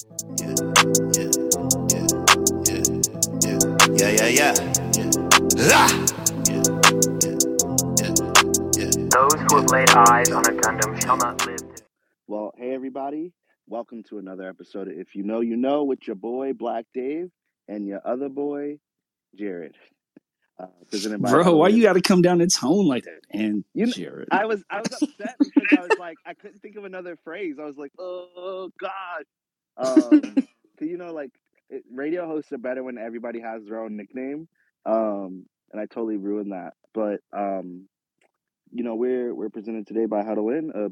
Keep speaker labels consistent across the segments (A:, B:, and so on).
A: Yeah, yeah, yeah, yeah, yeah, yeah, yeah, yeah. Ah! Yeah, yeah, yeah, yeah.
B: Those who have laid eyes on a Gundam shall not live.
C: Well, hey everybody, welcome to another episode of If You Know You Know with your boy Black Dave and your other boy Jarrod. Uh,
D: Bro, why
C: Outlet.
D: you got to come down to tone like that? And
C: You kn-
D: Jarrod,
C: I was I was upset because I was like I couldn't think of another phrase. I was like, oh god, um, you know, like it, radio hosts are better when everybody has their own nickname, um, and I totally ruined that. But um, you know, we're we're presented today by HUDDLN, a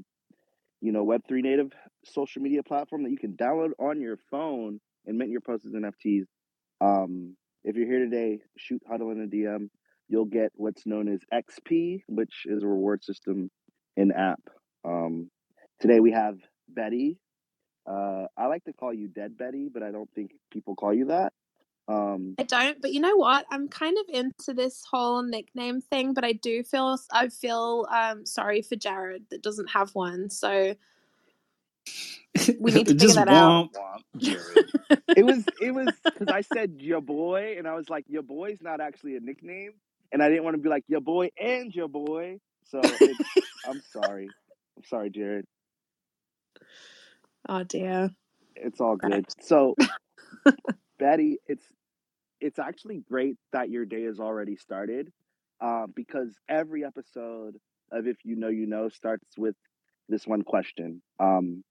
C: you know Web three native social media platform that you can download on your phone and mint your posts as NFTs. Um, if you're here today, shoot HUDDLN a DM. You'll get what's known as XP, which is a reward system in app. Um, today we have Betty. Uh, I like to call you Dead Betty, but I don't think people call you that. Um,
E: I don't, but you know what? I'm kind of into this whole nickname thing, but I do feel I feel um sorry for Jarrod that doesn't have one. So we need to figure
D: just
E: that out.
D: womp womp, Jarrod.
C: it was it was because I said your boy, and I was like, your boy's not actually a nickname, and I didn't want to be like your boy and your boy. So it's, I'm sorry, I'm sorry, Jarrod.
E: Oh dear.
C: It's all good. So, Betty, it's it's actually great that your day has already started, uh, because every episode of If You Know You Know starts with this one question. Um,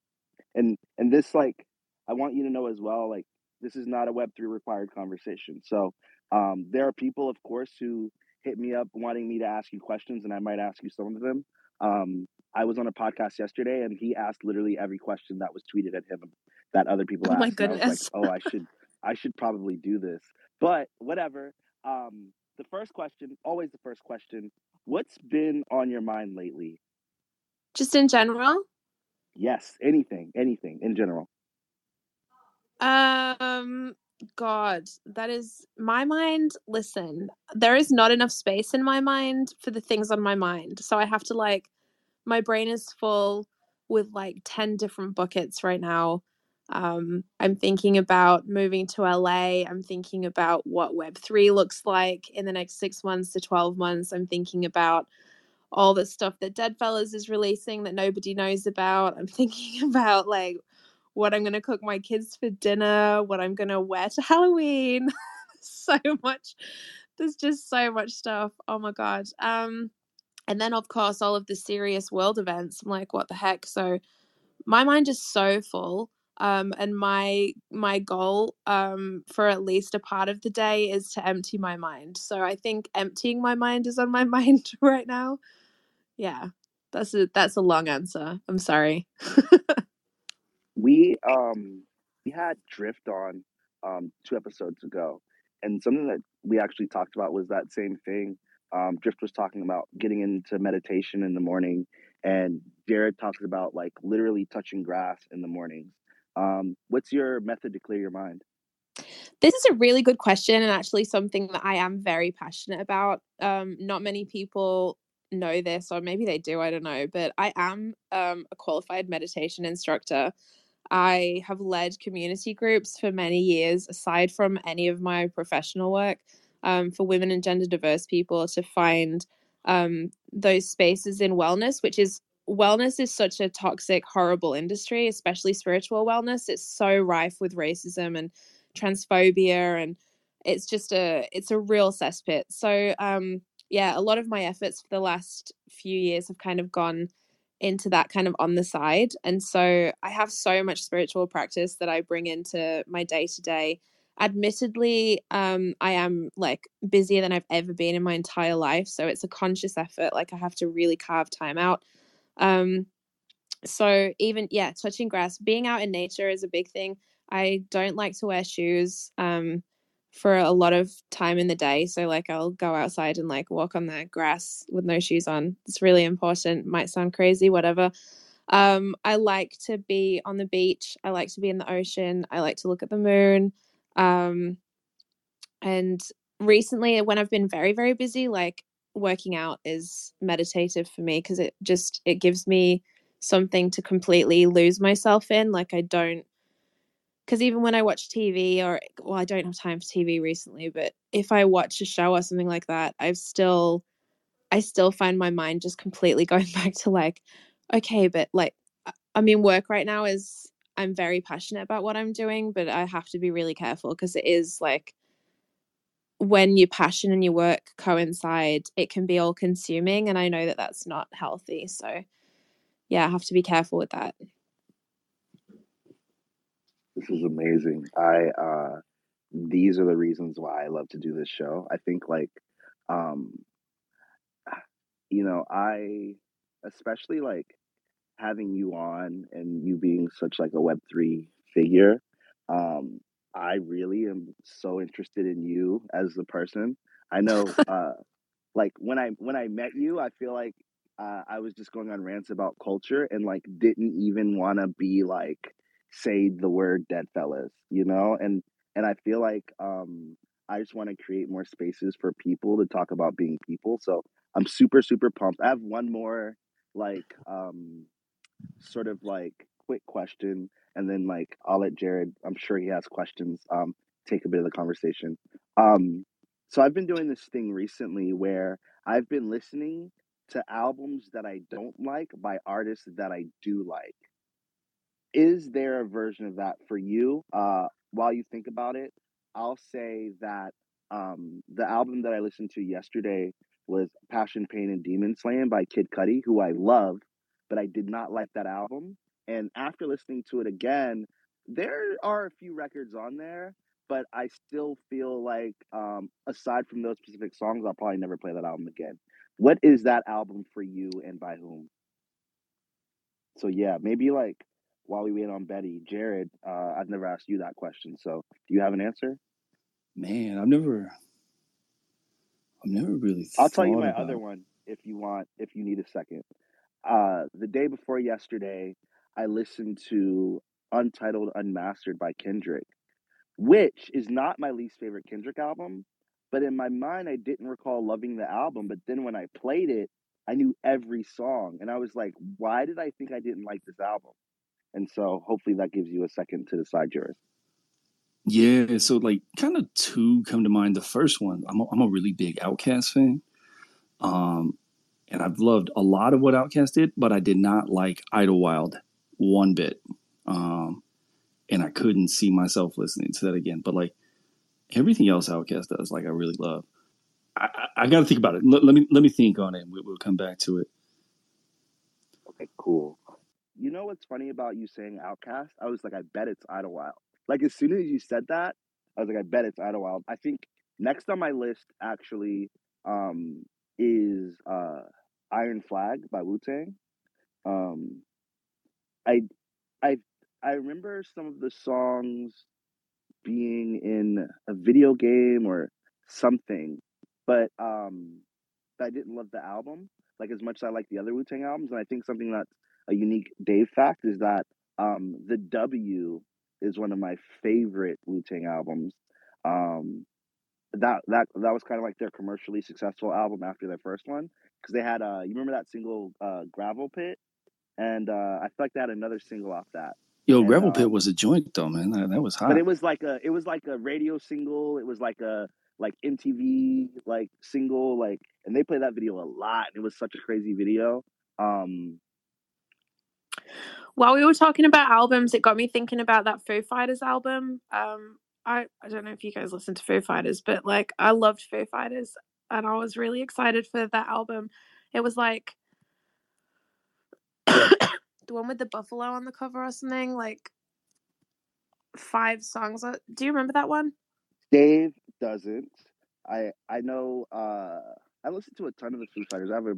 C: and and this like I want you to know as well, like this is not a Web three required conversation. So, um, there are people, of course, who hit me up wanting me to ask you questions, and I might ask you some of them. Um, I was on a podcast yesterday, and he asked literally every question that was tweeted at him that other people asked.
E: Oh my
C: and I
E: goodness.
C: like, oh, I should, I should probably do this. But whatever. Um, the first question, always the first question. What's been on your mind lately?
E: Just in general.
C: Yes, anything, anything in general.
E: Um God, that is my mind. Listen, there is not enough space in my mind for the things on my mind. So I have to like my brain is full with like 10 different buckets right now. Um I'm thinking about moving to LA. I'm thinking about what web3 looks like in the next 6 months to 12 months. I'm thinking about all the stuff that Deadfellaz is releasing that nobody knows about. I'm thinking about like what I'm gonna cook my kids for dinner, what I'm gonna wear to Halloween. so much. There's just so much stuff. Oh my god. Um, and then of course all of the serious world events. I'm like, what the heck? So my mind is so full. Um, and my my goal um for at least a part of the day is to empty my mind. So I think emptying my mind is on my mind right now. Yeah, that's a that's a long answer. I'm sorry.
C: We um we had Drift on um two episodes ago, and something that we actually talked about was that same thing. Um, Drift was talking about getting into meditation in the morning, and Jared talks about like literally touching grass in the mornings. Um, what's your method to clear your mind?
E: This is a really good question and actually something that I am very passionate about. Um, not many people know this, or maybe they do, I don't know, but I am um, a qualified meditation instructor. I have led community groups for many years, aside from any of my professional work, um, for women and gender diverse people to find um, those spaces in wellness, which is wellness is such a toxic, horrible industry, especially spiritual wellness. It's so rife with racism and transphobia and it's just a it's a real cesspit. So um yeah a lot of my efforts for the last few years have kind of gone into that kind of on the side. And so i have so much spiritual practice that i bring into my day to day admittedly um i am like busier than i've ever been in my entire life so it's a conscious effort like i have to really carve time out. Um so even yeah touching grass being out in nature is a big thing. I don't like to wear shoes um for a lot of time in the day so like i'll go outside and like walk on the grass with no shoes on. It's really important might sound crazy whatever. Um i like to be on the beach i like to be in the ocean i like to look at the moon um and recently when i've been very very busy like working out is meditative for me because it just it gives me something to completely lose myself in like i don't because even when I watch TV or well, I don't have time for TV recently, but if I watch a show or something like that, I've still I still find my mind just completely going back to like, okay, but like I- mean work right now is I'm very passionate about what I'm doing, but I have to be really careful because it is like when your passion and your work coincide, it can be all consuming and I know that that's not healthy. So yeah, I have to be careful with that.
C: This is amazing. I uh these are the reasons why I love to do this show. I think like um you know, I especially like having you on and you being such like a web3 figure. Um I really am so interested in you as a person. I know uh like when I when I met you, I feel like uh, I was just going on rants about culture and like didn't even want to be like say the word Deadfellaz, you know? And and I feel like um I just want to create more spaces for people to talk about being people. So I'm super super pumped. I have one more like um sort of like quick question and then like I'll let Jarrod, I'm sure he has questions, um, take a bit of the conversation. Um, so I've been doing this thing recently where I've been listening to albums that I don't like by artists that I do like. Is there a version of that for you? Uh, while you think about it, I'll say that um, the album that I listened to yesterday was Passion, Pain, and Demon Slaying by Kid Cudi, who I love, but I did not like that album. And after listening to it again, there are a few records on there, but I still feel like, um, aside from those specific songs, I'll probably never play that album again. What is that album for you and by whom? So yeah, maybe like while we wait on Betty, Jarrod, uh, I've never asked you that question. So do you have an answer?
D: Man, I've never, I've never really
C: I'll tell you my
D: about.
C: other one if you want, if you need a second. Uh, the day before yesterday, I listened to Untitled Unmastered by Kendrick, which is not my least favorite Kendrick album. But in my mind, I didn't recall loving the album. But then when I played it, I knew every song. And I was like, why did I think I didn't like this album? And so hopefully that gives you a second to decide yours.
D: Yeah, so like kind of two come to mind. The first one, I'm a, I'm a really big Outkast fan. Um, and I've loved a lot of what Outkast did, but I did not like Idlewild one bit. Um, and I couldn't see myself listening to that again. But like everything else Outkast does, like I really love. I, I, I got to think about it. Let, let me let me think on it. And we, we'll come back to it.
C: Okay, cool. You know what's funny about you saying Outkast? I was like, I bet it's Idlewild. Like as soon as you said that, I was like, I bet it's Idlewild. I think next on my list actually um, is uh, Iron Flag by Wu Tang. Um, I I I remember some of the songs being in a video game or something, but um, I didn't love the album like as much as I like the other Wu Tang albums. And I think something that's a unique Dave fact is that um, the W is one of my favorite Wu Tang albums. Um, that that that was kind of like their commercially successful album after their first one because they had uh you remember that single uh Gravel Pit and uh I feel like they had another single off that
D: Yo,
C: and
D: Gravel Pit
C: um
D: was a joint though, man. That, that was hot but
C: it was like a it was like a radio single it was like a like MTV like single like and they played that video a lot and it was such a crazy video um
E: While we were talking about albums, it got me thinking about that Foo Fighters album. Um, I I don't know if you guys listen to Foo Fighters, but like I loved Foo Fighters, and I was really excited for that album. It was like the one with the buffalo on the cover or something, like five songs. Do you remember that one?
C: Dave doesn't I I know uh I listened to a ton of the Foo Fighters I have a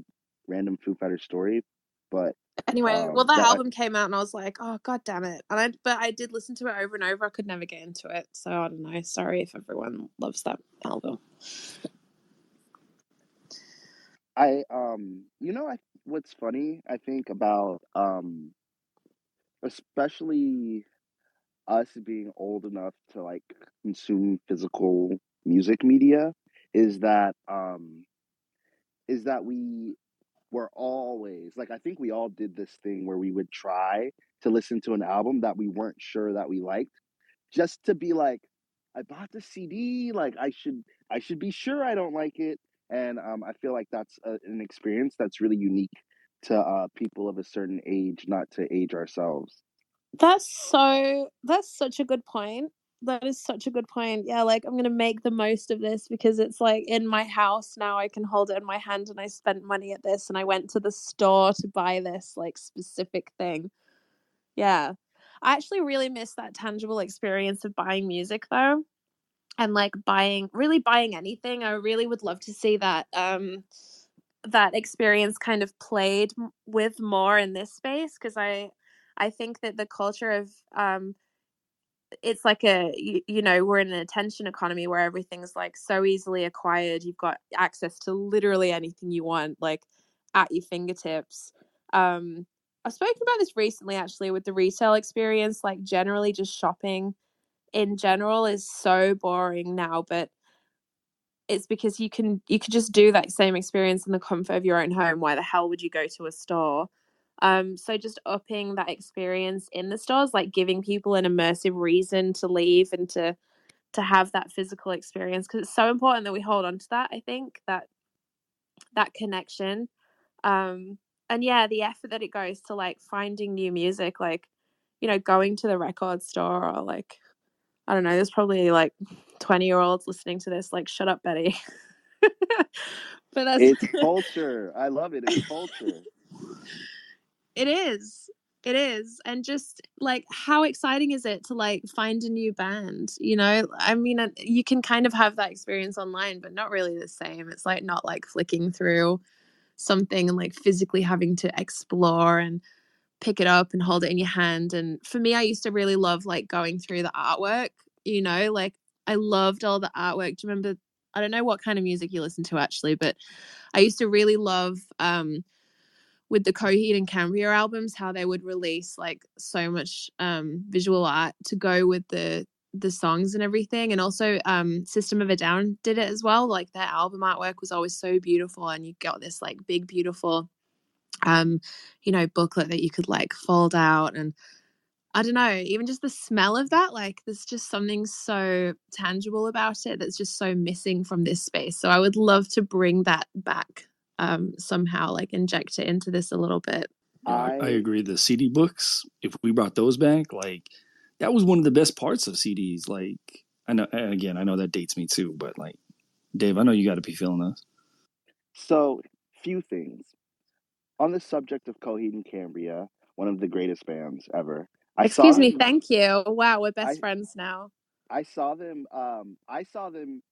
C: random Foo Fighters story but
E: Anyway, well,
C: um
E: that
C: I,
E: album came out, and I was like, "Oh, god damn it!" And I, but I did listen to it over and over. I could never get into it, so I don't know. Sorry if everyone loves that album.
C: I um you know I what's funny I think about um especially us being old enough to like consume physical music media is that um is that we were always like I think we all did this thing where we would try to listen to an album that we weren't sure that we liked just to be like, I bought the CD, like I should I should be sure I don't like it, and um, I feel like that's a, an experience that's really unique to uh, people of a certain age, not to age ourselves.
E: That's so that's such a good point. That is such a good point. Yeah, like I'm gonna make the most of this because it's like in my house now. I can hold it in my hand, and I spent money at this, and I went to the store to buy this like specific thing. Yeah, I actually really miss that tangible experience of buying music though, and like buying really buying anything. I really would love to see that um that experience kind of played with more in this space because I I think that the culture of um it's like a you, you know we're in an attention economy where everything's like so easily acquired you've got access to literally anything you want like at your fingertips. Um i've spoken about this recently actually with the retail experience like generally just shopping in general is so boring now but it's because you can you could just do that same experience in the comfort of your own home. Why the hell would you go to a store um, so just upping that experience in the stores, like giving people an immersive reason to leave and to to have that physical experience because it's so important that we hold on to that. I think that that connection, um, and yeah, the effort that it goes to like finding new music, like you know, going to the record store or like I don't know. There's probably like twenty year olds listening to this. Like, shut up, Betty. but that's
C: It's culture. I love it. It's culture.
E: It is. It is. And just like how exciting is it to like find a new band? You know, I mean, you can kind of have that experience online, but not really the same. It's like not like flicking through something and like physically having to explore and pick it up and hold it in your hand. And for me, I used to really love like going through the artwork, you know, like I loved all the artwork. Do you remember? I don't know what kind of music you listen to actually, but I used to really love um with the Coheed and Cambria albums, how they would release like so much um, visual art to go with the the songs and everything. And also, um, System of a Down did it as well. Like their album artwork was always so beautiful, and you got this like big, beautiful, um, you know, booklet that you could like fold out and. I don't know, even just the smell of that, like there's just something so tangible about it that's just so missing from this space. So I would love to bring that back um, somehow like inject it into this a little bit.
D: I, I
C: I
D: agree. The CD books, if we brought those back, like that was one of the best parts of CDs. Like I know, and again, I know that dates me too, but like Dave, I know you got to be feeling this.
C: so few things on the subject of Coheed and Cambria, one of the greatest bands ever. I
E: Excuse
C: saw
E: me,
C: them.
E: thank you. Wow, we're best
C: I
E: friends now.
C: I saw them. Um, I saw them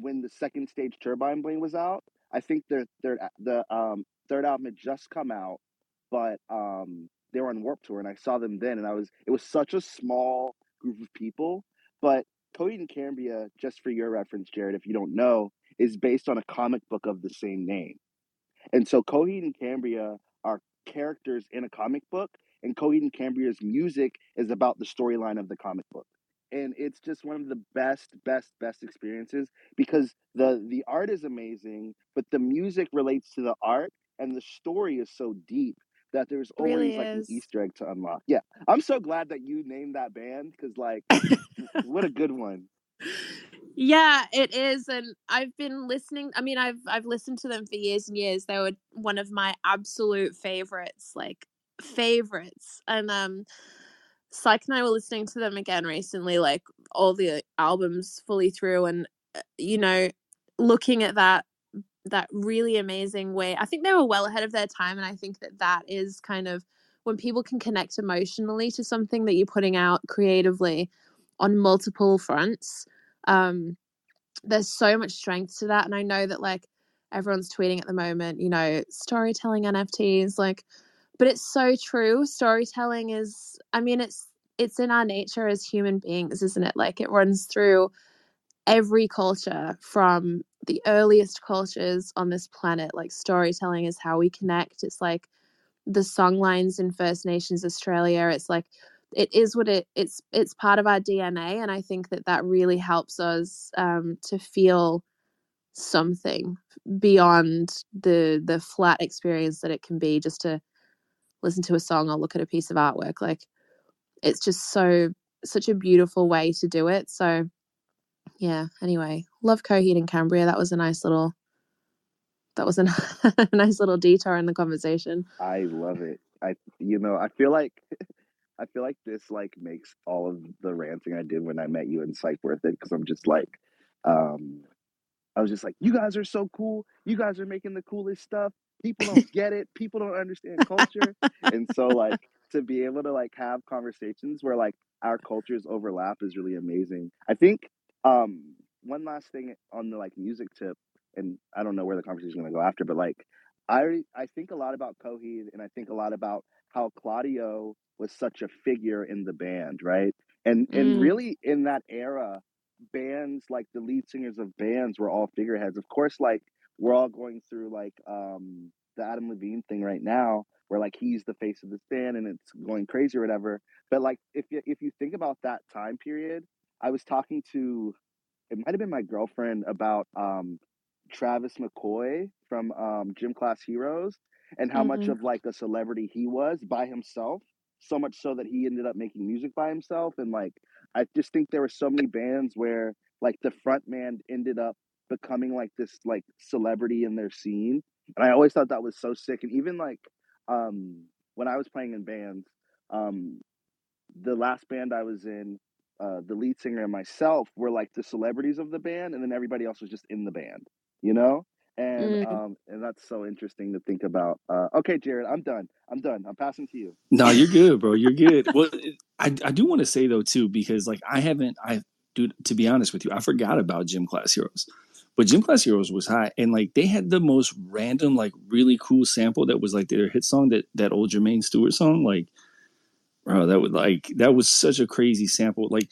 C: when the second stage Turbine Blade was out. I think their their the um third album had just come out, but um they were on Warped Tour, and I saw them then, and I was it was such a small group of people. But Coheed and Cambria, just for your reference, Jarrod, if you don't know, is based on a comic book of the same name. And so Coheed and Cambria are characters in a comic book, and Coheed and Cambria's music is about the storyline of the comic book. And it's just one of the best, best, best experiences because the the art is amazing, but the music relates to the art, and the story is so deep that there's
E: It really
C: always like an. Easter egg to unlock. Yeah, I'm so glad that you named that band because like, what a good one.
E: yeah, it is, and I've been listening. I mean, I've I've listened to them for years and years. They were one of my absolute favorites, like favorites. And um, Psych and I were listening to them again recently, like all the albums fully through, and uh, you know, looking at that that really amazing way. I think they were well ahead of their time, and I think that that is kind of when people can connect emotionally to something that you're putting out creatively on multiple fronts. Um, there's so much strength to that, and I know that like everyone's tweeting at the moment, you know, storytelling NFTs, like, but it's so true. Storytelling is, I mean, it's it's in our nature as human beings, isn't it? Like it runs through every culture from the earliest cultures on this planet like storytelling is how we connect it's like the song lines in first nations australia it's like it is what it it's it's part of our dna and i think that that really helps us um, to feel something beyond the the flat experience that it can be just to listen to a song or look at a piece of artwork like it's just so such a beautiful way to do it. So yeah, anyway, love Coheed and Cambria. That was a nice little that was a nice little detour in the conversation.
C: I love it. I you know, I feel like I feel like this like makes all of the ranting I did when I met you in psych worth it because I'm just like um I was just like, you guys are so cool. You guys are making the coolest stuff. People don't get it. People don't understand culture. and so like to be able to like have conversations where like our cultures overlap is really amazing. I think um one last thing on the like music tip, and I don't know where the conversation is gonna go after, but like I I think a lot about Coheed and I think a lot about how Claudio was such a figure in the band, right? And and
E: Mm.
C: really in that era, bands like the lead singers of bands were all figureheads. Of course, like we're all going through like um the Adam Levine thing right now, where like he's the face of this band and it's going crazy or whatever. But like if you if you think about that time period, I was talking to it might have been my girlfriend about um Travis McCoy from um Gym Class Heroes and how much
E: Mm.
C: of like a celebrity he was by himself. So much so that he ended up making music by himself. And like I just think there were so many bands where like the front man ended up becoming like this like celebrity in their scene. And I always thought that was so sick. And even like um when I was playing in bands, um the last band I was in, uh, the lead singer and myself were like the celebrities of the band, and then everybody else was just in the band, you know. And
E: Mm.
C: um, and that's so interesting to think about. Uh, okay, Jarrod, I'm done. I'm done. I'm passing to you.
D: No, you're good, bro. You're good. Well, I I do want to say though too because like I haven't I dude to be honest with you I forgot about Gym Class Heroes, but Gym Class Heroes was hot and like they had the most random like really cool sample that was like their hit song that that old Jermaine Stewart song like bro that would like that was such a crazy sample like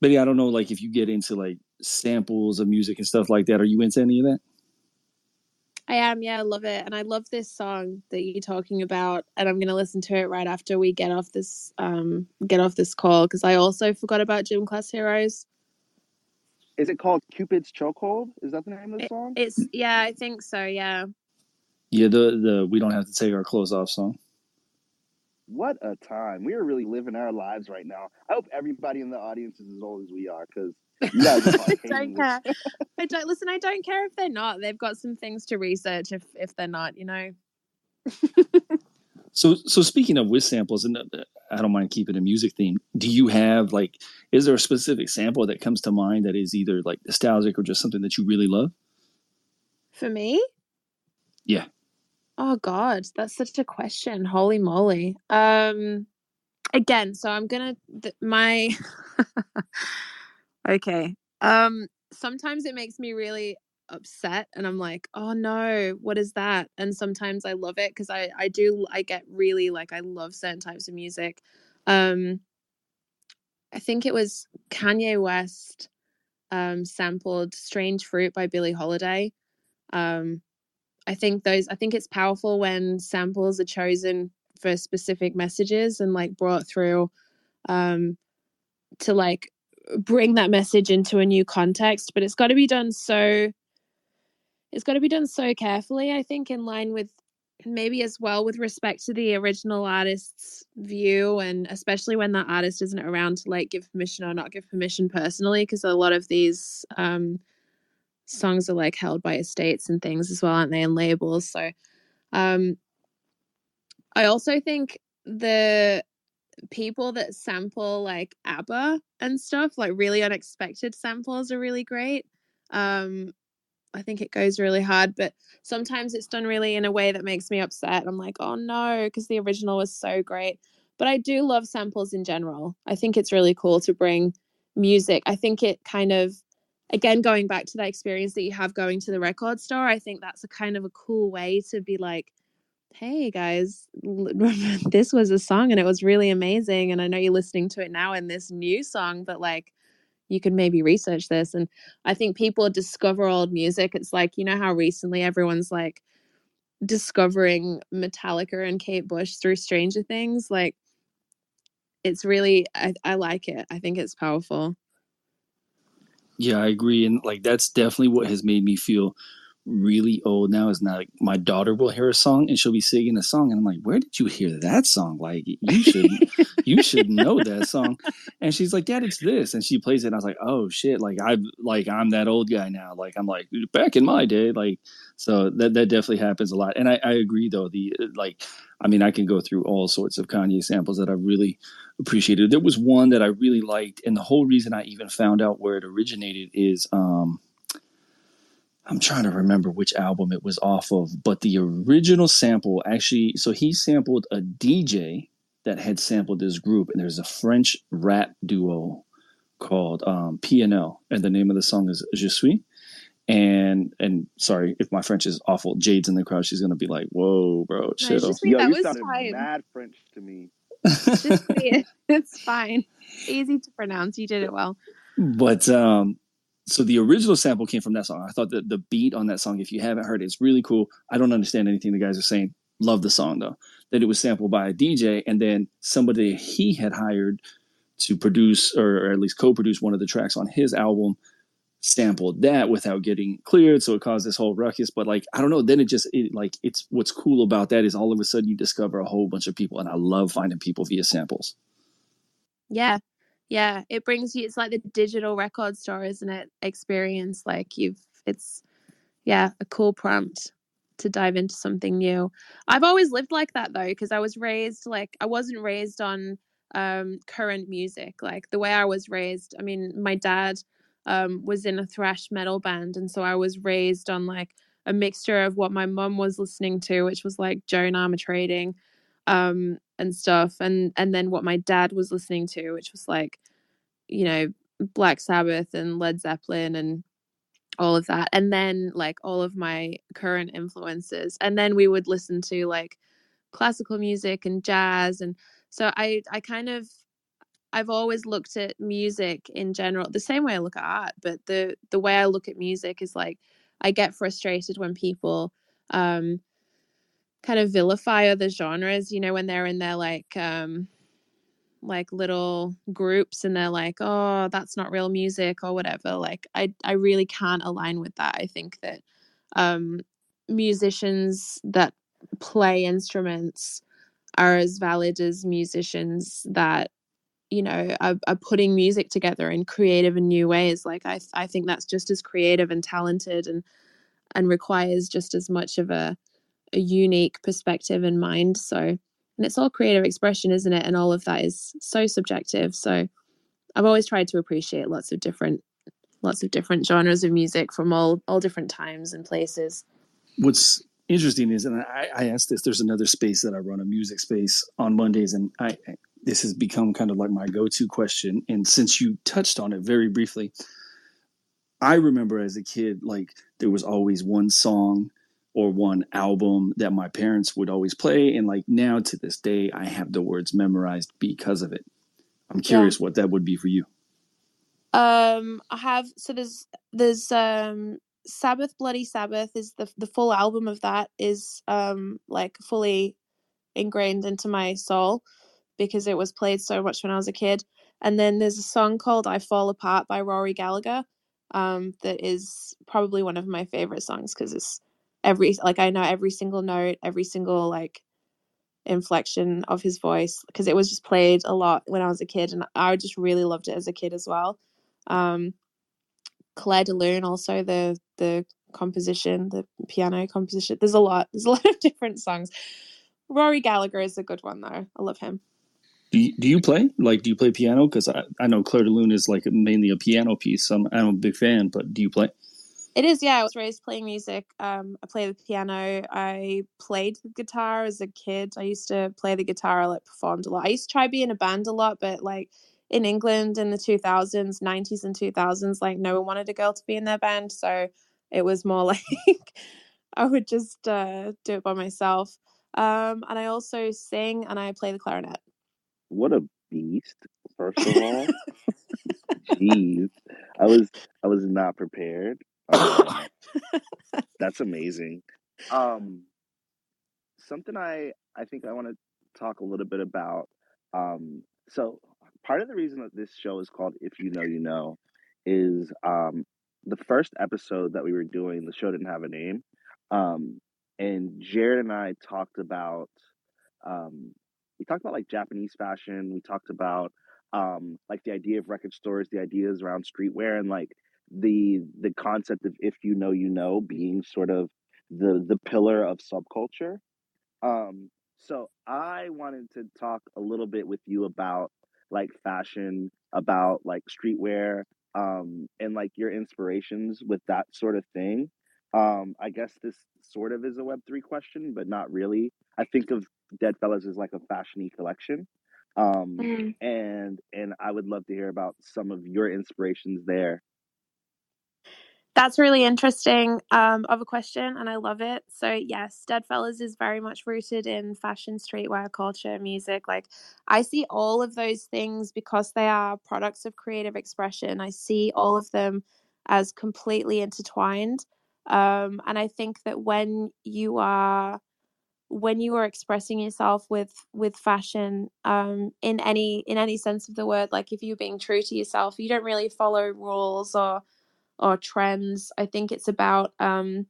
D: Betty I don't know like if you get into like samples of music and stuff like that are you into any of that?
E: I am, yeah, I love it. And I love this song that you're talking about. And I'm gonna listen to it right after we get off this um get off this call because I also forgot about Gym Class Heroes.
C: Is it called Cupid's Chokehold? Is that the name of the
E: It,
C: song?
E: it's yeah, I think so, yeah.
D: Yeah, the the we don't have to take our clothes off song.
C: What a time! We are really living our lives right now. I hope everybody in the audience is as old as we are because you guys are
E: I don't care. I don't listen, I don't care if they're not. They've got some things to research if if they're not, you know.
D: So, so speaking of with samples, and uh, I don't mind keeping a music theme. Do you have like, is there a specific sample that comes to mind that is either like nostalgic or just something that you really love?
E: For me?
D: Yeah.
E: Oh God, that's such a question. Holy moly. Um again, so I'm gonna th- my okay. Um sometimes it makes me really upset and I'm like, oh no, what is that? And sometimes I love it because I I do I get really like I love certain types of music. Um I think it was Kanye West um sampled Strange Fruit by Billie Holiday. Um I think those I think it's powerful when samples are chosen for specific messages and like brought through um to like bring that message into a new context but it's got to be done so it's got to be done so carefully i think in line with maybe as well with respect to the original artist's view and especially when that artist isn't around to like give permission or not give permission personally because a lot of these um songs are like held by estates and things as well aren't they and labels so um i also think the people that sample like ABBA and stuff, like really unexpected samples are really great. Um, I think it goes really hard, but sometimes it's done really in a way that makes me upset. I'm like, oh no, because the original was so great. But I do love samples in general. I think it's really cool to bring music. I think it kind of, again, going back to that experience that you have going to the record store, I think that's a kind of a cool way to be like, hey guys, this was a song and it was really amazing. And I know you're listening to it now in this new song, but like you could maybe research this. And I think people discover old music. It's like, you know, how recently everyone's like discovering Metallica and Kate Bush through Stranger Things. Like, it's really, I, I like it. I think it's powerful.
D: Yeah, I agree, and like that's definitely what has made me feel really old now is now like my daughter will hear a song and she'll be singing a song and I'm like, where did you hear that song? Like you should you should know that song. And she's like, Dad, it's this. And she plays it and I was like, Oh shit, like I like I'm that old guy now. Like I'm like back in my day, like so that that definitely happens a lot. And I, I agree though, the like I mean I can go through all sorts of Kanye samples that I really appreciated. There was one that I really liked, and the whole reason I even found out where it originated is um I'm trying to remember which album it was off of, but the original sample actually, so he sampled a DJ that had sampled this group, and there's a French rap duo called um, PNL, and the name of the song is Je suis. And and sorry if my French is awful. Jade's in the crowd. She's gonna be like, "Whoa, bro,
E: No,
D: chill."
E: just
C: Yo,
E: that
C: you
E: was
C: sounded
E: fine.
C: mad French to me.
E: Just say. It's fine. Easy to pronounce. You did it well.
D: but um so the original sample came from that song. I thought that the beat on that song if you haven't heard it it's really cool. I don't understand anything the guys are saying. Love the song though. That it was sampled by a dj and then somebody he had hired to produce or, at least co-produce one of the tracks on his album sampled that without getting cleared so it caused this whole ruckus. But like i don't know then it just it, like it's what's cool about that is all of a sudden you discover a whole bunch of people and i love finding people via samples.
E: Yeah. Yeah. It brings you it's like the digital record store, isn't it? Experience. Like you've it's yeah, a cool prompt to dive into something new. I've always lived like that though, because I was raised like I wasn't raised on um current music. Like the way I was raised, I mean, my dad um was in a thrash metal band and so I was raised on like a mixture of what my mum was listening to, which was like Joan Armatrading um and stuff and and then what my dad was listening to which was like you know black sabbath and led zeppelin and all of that and then like all of my current influences and then we would listen to like classical music and jazz and so i i kind of i've always looked at music in general the same way i look at art but the the way i look at music is like i get frustrated when people um kind of vilify other genres you know when they're in their like um like little groups and they're like oh that's not real music or whatever like i i really can't align with that. I think that um musicians that play instruments are as valid as musicians that you know are, are putting music together in creative and new ways. Like i i think that's just as creative and talented and and requires just as much of a a unique perspective in mind so and it's all creative expression isn't it? And all of that is so subjective. So i've always tried to appreciate lots of different lots of different genres of music from all all different times and places.
D: What's interesting is, and I, I asked this, there's another space that I run, a music space on Mondays, and I this has become kind of like my go-to question. And since you touched on it very briefly, I remember as a kid, like there was always one song or one album that my parents would always play, and like now to this day, I have the words memorized because of it. I'm curious what that would be for you.
E: Um, I have so there's there's um Sabbath Bloody Sabbath is the the full album of that is um like fully ingrained into my soul because it was played so much when I was a kid. And then there's a song called I Fall Apart by Rory Gallagher um that is probably one of my favorite songs because it's every like I know every single note, every single like inflection of his voice because it was just played a lot when I was a kid and I just really loved it as a kid as well. Um Clair de Lune also the the composition, the piano composition. There's a lot. There's a lot of different songs. Rory Gallagher is a good one though. I love him.
D: Do you, do you play? Like, do you play piano? Because I, I know Clair de Lune is like mainly a piano piece. I'm, I'm a big fan, but do you play?
E: It is, yeah. I was raised playing music. Um, I play the piano. I played the guitar as a kid. I used to play the guitar. I like performed a lot. I used to try be in a band a lot, but like in England in the 2000s, 90s, and 2000s, like no one wanted a girl to be in their band. So it was more like I would just uh, do it by myself. Um, and I also sing and I play the clarinet.
C: What a beast! First of all, jeez, I was I was not prepared. That's amazing. Um, something I I think I want to talk a little bit about. Um, so part of the reason that this show is called "If You Know, You Know" is um, the first episode that we were doing, the show didn't have a name, um, and Jarrod and I talked about um, we talked about like Japanese fashion. We talked about um, like the idea of record stores, the ideas around streetwear, and like the the concept of if you know you know being sort of the the pillar of subculture. Um, so I wanted to talk a little bit with you about like fashion, about like streetwear, um, and like your inspirations with that sort of thing. Um, I guess this sort of is a Web three question, but not really. I think of Deadfellaz as like a fashiony collection. Um,
E: Mm.
C: and and I would love to hear about some of your inspirations there.
E: That's really interesting um, of a question, and I love it. So yes, Deadfellaz is very much rooted in fashion, streetwear, culture, music. Like I see all of those things because they are products of creative expression. I see all of them as completely intertwined, um, and I think that when you are when you are expressing yourself with with fashion um in any in any sense of the word like if you're being true to yourself you don't really follow rules or or trends. I think it's about um,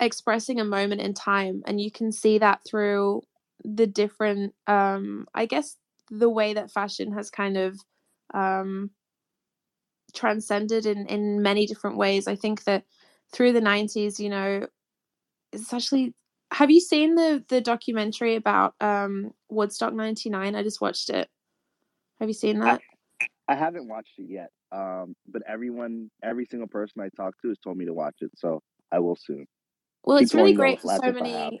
E: expressing a moment in time, and you can see that through the different, um, I guess, the way that fashion has kind of um, transcended in in many different ways. I think that through the '90s, you know, it's actually. Have you seen the the documentary about um, Woodstock '99? I just watched it. Have you seen that?
C: I haven't watched it yet, um, but everyone, every single person I talked to has told me to watch it, so I will soon.
E: Well,
C: Keep
E: it's really great for so
C: as if I have.
E: many.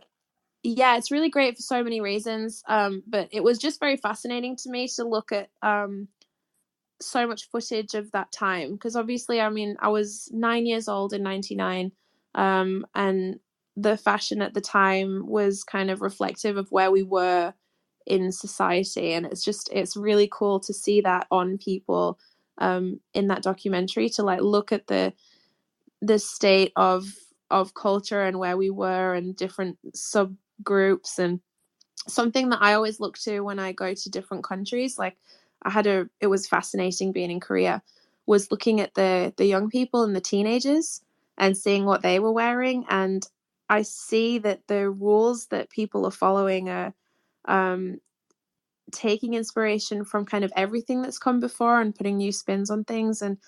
E: Yeah, it's really great for so many reasons. Um, but it was just very fascinating to me to look at um so much footage of that time because obviously, I mean, I was nine years old in '99, um, and the fashion at the time was kind of reflective of where we were in society, and it's just it's really cool to see that on people um in that documentary to like look at the the state of of culture and where we were and different subgroups and something that I always look to when I go to different countries like I had a it was fascinating being in Korea was looking at the the young people and the teenagers and seeing what they were wearing and I see that the rules that people are following are um taking inspiration from kind of everything that's come before and putting new spins on things and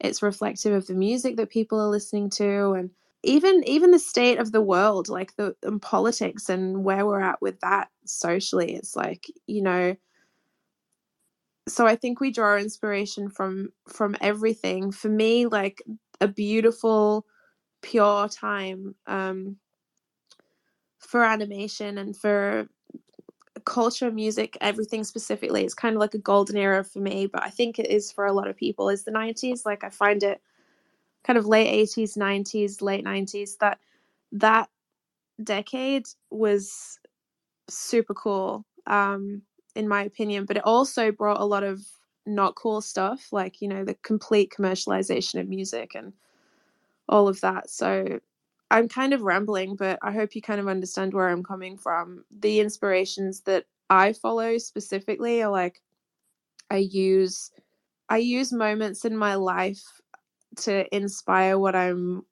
E: it's reflective of the music that people are listening to and even even the state of the world like the and politics and where we're at with that socially. It's like you know so i think we draw inspiration from from everything. For me like a beautiful pure time um for animation and for culture music everything specifically it's kind of like a golden era for me but i think it is for a lot of people is the 90s like i find it kind of late 80s 90s late 90s that that decade was super cool um in my opinion but it also brought a lot of not cool stuff like you know the complete commercialization of music and all of that so i'm kind of rambling but i hope you kind of understand where i'm coming from. The inspirations that i follow specifically are like i use i use moments in my life to inspire what i'm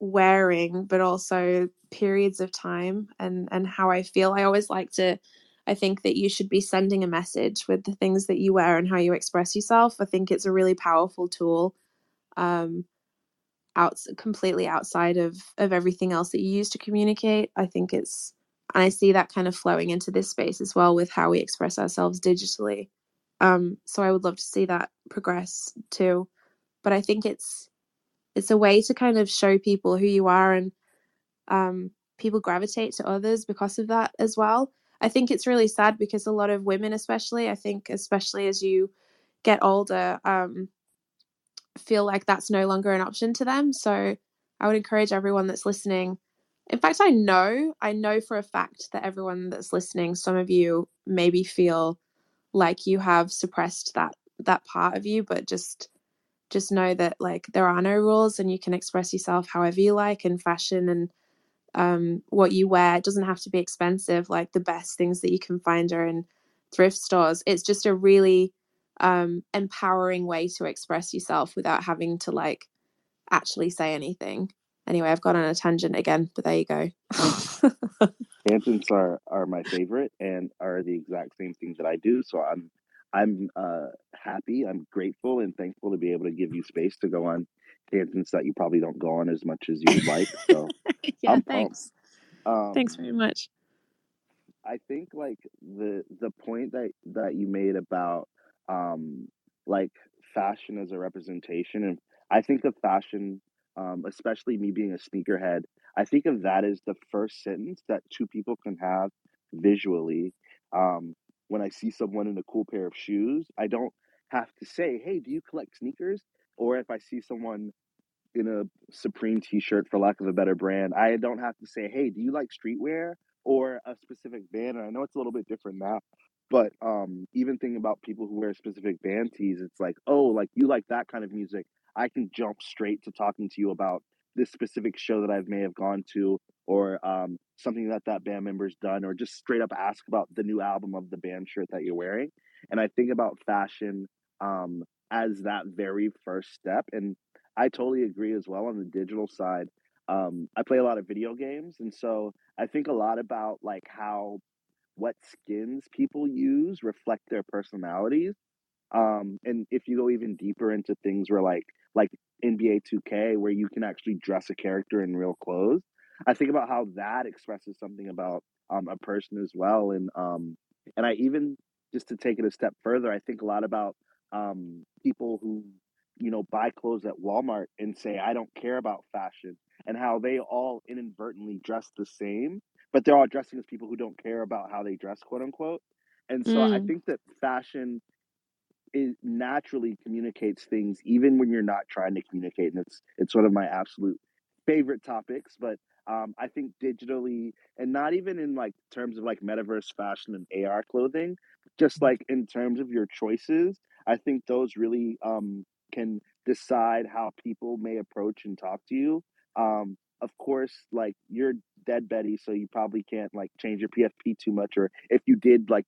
E: wearing but also periods of time and and how i feel. I always like to i think that you should be sending a message with the things that you wear and how you express yourself. I think it's a really powerful tool. Um out completely outside of of everything else that you use to communicate i think it's and i see that kind of flowing into this space as well with how we express ourselves digitally. Um so i would love to see that progress too. But i think it's it's a way to kind of show people who you are and um people gravitate to others because of that as well. I think it's really sad because a lot of women especially i think especially as you get older um feel like that's no longer an option to them. So i would encourage everyone that's listening. In fact i know i know for a fact that everyone that's listening some of you maybe feel like you have suppressed that that part of you but just just know that like there are no rules and you can express yourself however you like and fashion and um what you wear. It doesn't have to be expensive. Like the best things that you can find are in thrift stores. It's just a really um empowering way to express yourself without having to like actually say anything anyway i've gone on a tangent again but there you go
C: Tangents are are my favorite and are the exact same things that I do. So I'm I'm uh, happy, I'm grateful, and thankful to be able to give you space to go on tangents that you probably don't go on as much as you would like. So
E: yeah
C: I'm
E: thanks
C: Um,
E: thanks very much
C: I think like the the point that that you made about um like fashion as a representation and I think of fashion um especially me being a sneakerhead I think of that as the first sentence that two people can have visually um when I see someone in a cool pair of shoes I don't have to say hey do you collect sneakers or if I see someone in a Supreme t-shirt for lack of a better brand, I don't have to say, "Hey, do you like streetwear or a specific band?" And I know it's a little bit different now, but um even thinking about people who wear specific band tees, it's like, "Oh, like you like that kind of music." I can jump straight to talking to you about this specific show that I may have gone to or um something that that band member's done or just straight up ask about the new album of the band shirt that you're wearing. And I think about fashion um as that very first step and I totally agree as well on the digital side. Um, I play a lot of video games, and so I think a lot about like how what skins people use reflect their personalities. Um, and if you go even deeper into things where like like NBA 2K, where you can actually dress a character in real clothes, I think about how that expresses something about um, a person as well. And um, and I even just to take it a step further, I think a lot about um, people who you know buy clothes at Walmart and say I don't care about fashion, and how they all inadvertently dress the same, but they're all dressing as people who don't care about how they dress, quote unquote. And so I
E: Mm,
C: think that fashion it naturally communicates things even when you're not trying to communicate and it's it's one of my absolute favorite topics but um, i think digitally and not even in like terms of like metaverse fashion and ar clothing just like in terms of your choices i think those really um, can decide how people may approach and talk to you um, of course like you're dead betty so you probably can't like change your pfp too much or if you did like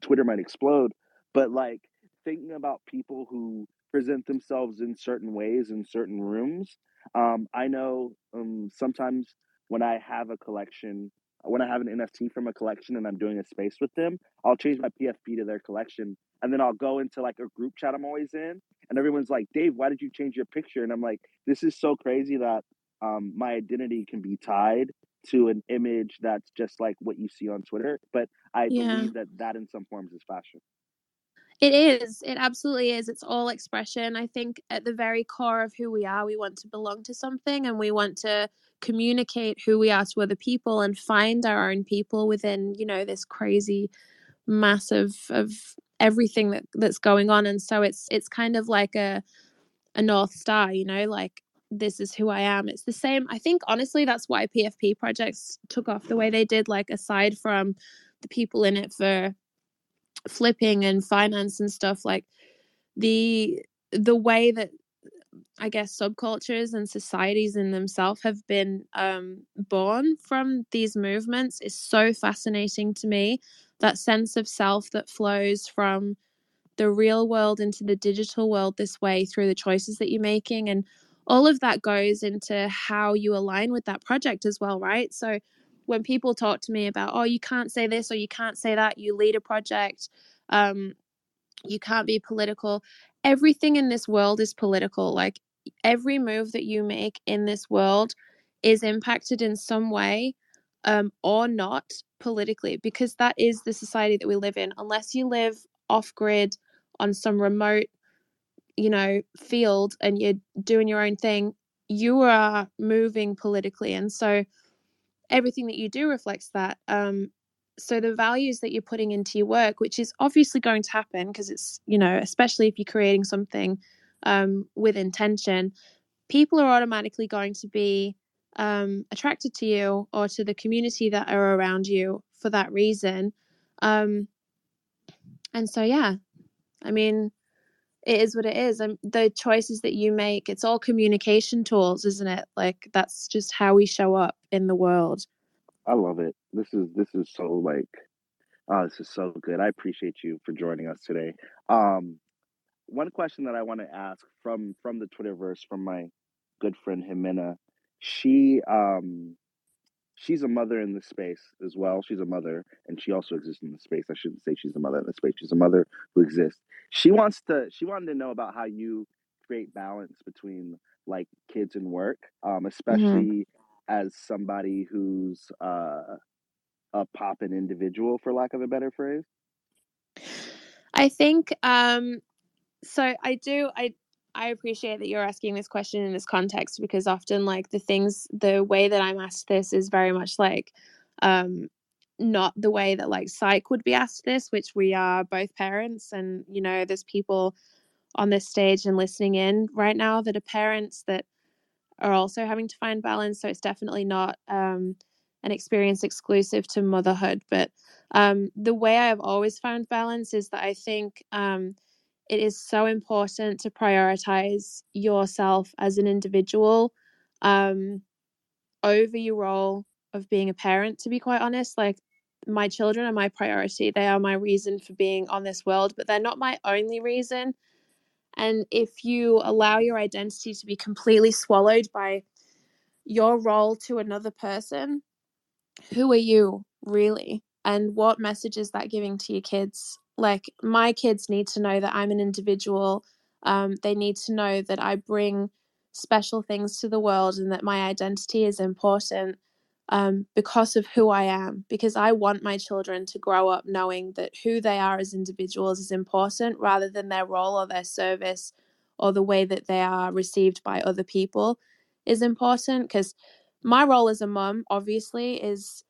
C: Twitter might explode, but like thinking about people who present themselves in certain ways in certain rooms. Um, I know um, sometimes when I have a collection, when I have an NFT from a collection and I'm doing a space with them, I'll change my PFP to their collection. And then I'll go into like a group chat I'm always in, and everyone's like, Dave, why did you change your picture? And I'm like, this is so crazy that um, my identity can be tied to an image that's just like what you see on Twitter. But I
E: yeah
C: believe that that in some forms is fashion.
E: It is. It absolutely is. It's all expression. I think at the very core of who we are, we want to belong to something and we want to communicate who we are to other people and find our own people within, you know, this crazy mass of, of everything that, that's going on. And so it's it's kind of like a a North Star, you know, like this is who I am. It's the same. I think honestly that's why PFP projects took off the way they did, like aside from the people in it for flipping and finance and stuff like the the way that i guess subcultures and societies in themselves have been um, born from these movements is so fascinating to me that sense of self that flows from the real world into the digital world this way through the choices that you're making and all of that goes into how you align with that project as well right? So when people talk to me about oh you can't say this or you can't say that you lead a project um, you can't be political everything in this world is political. Like every move that you make in this world is impacted in some way um, or not politically because that is the society that we live in. Unless you live off grid on some remote you know field and you're doing your own thing you are moving politically. And so everything that you do reflects that. Um so the values that you're putting into your work which is obviously going to happen because it's you know especially if you're creating something um with intention people are automatically going to be um attracted to you or to the community that are around you for that reason. Um and so yeah i mean it is what it is and the choices that you make it's all communication tools isn't it like that's just how we show up in the world
C: I love it. This is this is so like oh, this is so good. I appreciate you for joining us today. Um one question that I want to ask from from the Twitterverse from my good friend Jimena. She um she's a mother in the space as well. She's a mother and she also exists in the space. I shouldn't say she's a mother in the space. She's a mother who exists. She wants to she wanted to know about how you create balance between like kids and work, um,
E: hmm
C: especially as somebody who's uh a poppin' individual for lack of a better phrase.
E: I think um so I do I I appreciate that you're asking this question in this context because often like the things the way that I'm asked this is very much like um not the way that like psych would be asked this which we are both parents and you know there's people on this stage and listening in right now that are parents that are also having to find balance. So it's definitely not um an experience exclusive to motherhood. But um the way I've always found balance is that I think um it is so important to prioritize yourself as an individual um, over your role of being a parent, to be quite honest. Like, my children are my priority. They are my reason for being on this world, but they're not my only reason. And if you allow your identity to be completely swallowed by your role to another person, who are you really? And what message is that giving to your kids? Like, my kids need to know that I'm an individual. Um, they need to know that I bring special things to the world and that my identity is important um, because of who I am. Because I want my children to grow up knowing that who they are as individuals is important rather than their role or their service or the way that they are received by other people is important. Because my role as a mum, obviously, is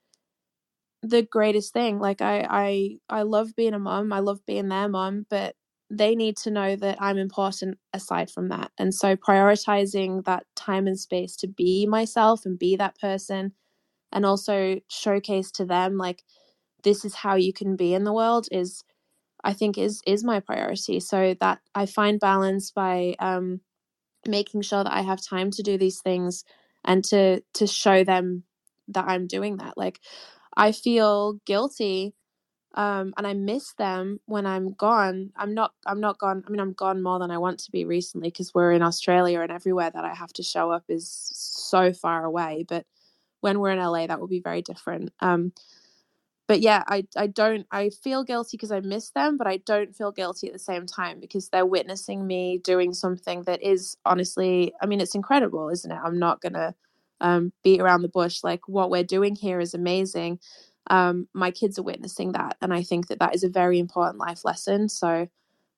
E: the greatest thing. Like I I I love being a mom. I love being their mom, but they need to know that I'm important aside from that. And so prioritizing that time and space to be myself and be that person and also showcase to them like this is how you can be in the world is I think is is my priority. So that I find balance by um making sure that I have time to do these things and to to show them that I'm doing that. Like I feel guilty um and I miss them when I'm gone. I'm not I'm not gone. I mean I'm gone more than I want to be recently because we're in Australia and everywhere that I have to show up is so far away, but when we're in LA that will be very different. Um but yeah, I I don't I feel guilty because I miss them, but I don't feel guilty at the same time because they're witnessing me doing something that is honestly, I mean, it's incredible, isn't it? I'm not gonna um, beat around the bush. Like what we're doing here is amazing. Um, my kids are witnessing that, and I think that that is a very important life lesson. So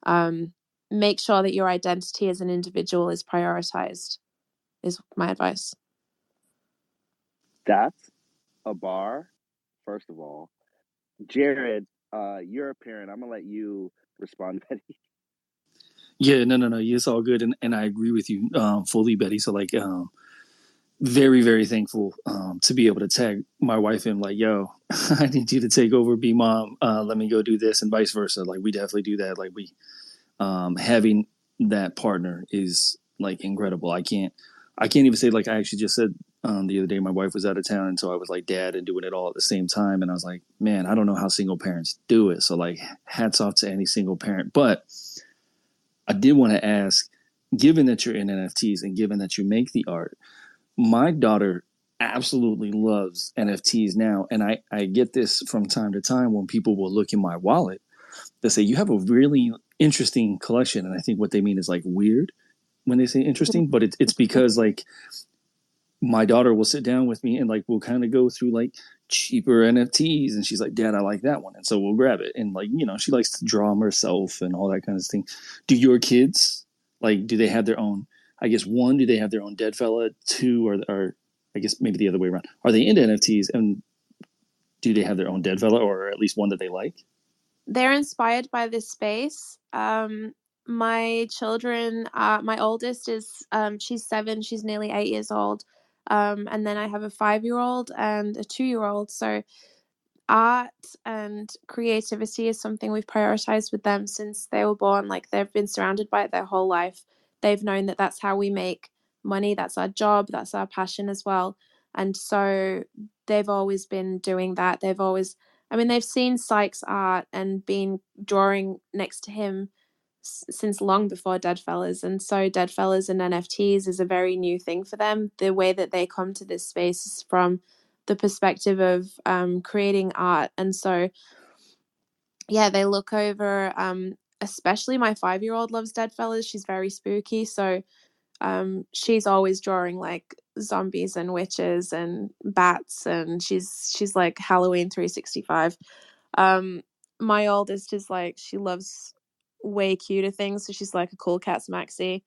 E: um, make sure that your identity as an individual is prioritized. Is my advice.
C: That's a bar, first of all. Jarrod, uh, you're a parent. I'm gonna let you respond, Betty.
D: Yeah, no, no, no. It's all good, and and I agree with you um, fully, Betty. So like, um, very, very thankful um, to be able to tag my wife in, like, yo, I need you to take over, be mom. Uh, let me go do this, and vice versa. Like, we definitely do that. Like, we um, having that partner is like incredible. I can't, I can't even say like I actually just said um, the other day my wife was out of town, and so I was like dad and doing it all at the same time, and I was like, man, I don't know how single parents do it. So like, hats off to any single parent. But I did want to ask, given that you're in NFTs and given that you make the art my daughter absolutely loves NFTs now. And I, I get this from time to time when people will look in my wallet. They say, You have a really interesting collection. And I think what they mean is like weird when they say interesting, but it, it's because like my daughter will sit down with me and like we'll kind of go through like cheaper NFTs. And she's like, Dad, I like that one. And so we'll grab it. And like, you know, she likes to draw them herself and all that kind of thing. Do your kids like, do they have their own? I guess one, do they have their own dead fella? Two, or, or I guess maybe the other way around. Are they into NFTs and do they have their own dead fella or at least one that they like?
E: They're inspired by this space. Um, my children, uh, my oldest is um, she's seven. She's nearly eight years old, um, and then I have a five-year-old and a two-year-old. So art and creativity is something we've prioritized with them since they were born. Like they've been surrounded by it their whole life they've known that that's how we make money that's our job that's our passion as well and so they've always been doing that they've always i mean they've seen Psych's art and been drawing next to him since long before Deadfellaz, and so Deadfellaz and NFTs is a very new thing for them. The way that they come to this space is from the perspective of um, creating art, and so yeah, they look over. Um, especially my five year old loves Deadfellaz. She's very spooky, so um, she's always drawing like zombies and witches and bats, and she's she's like Halloween three sixty five. Um, my oldest is like she loves way cuter things, so she's like a cool cat's maxi.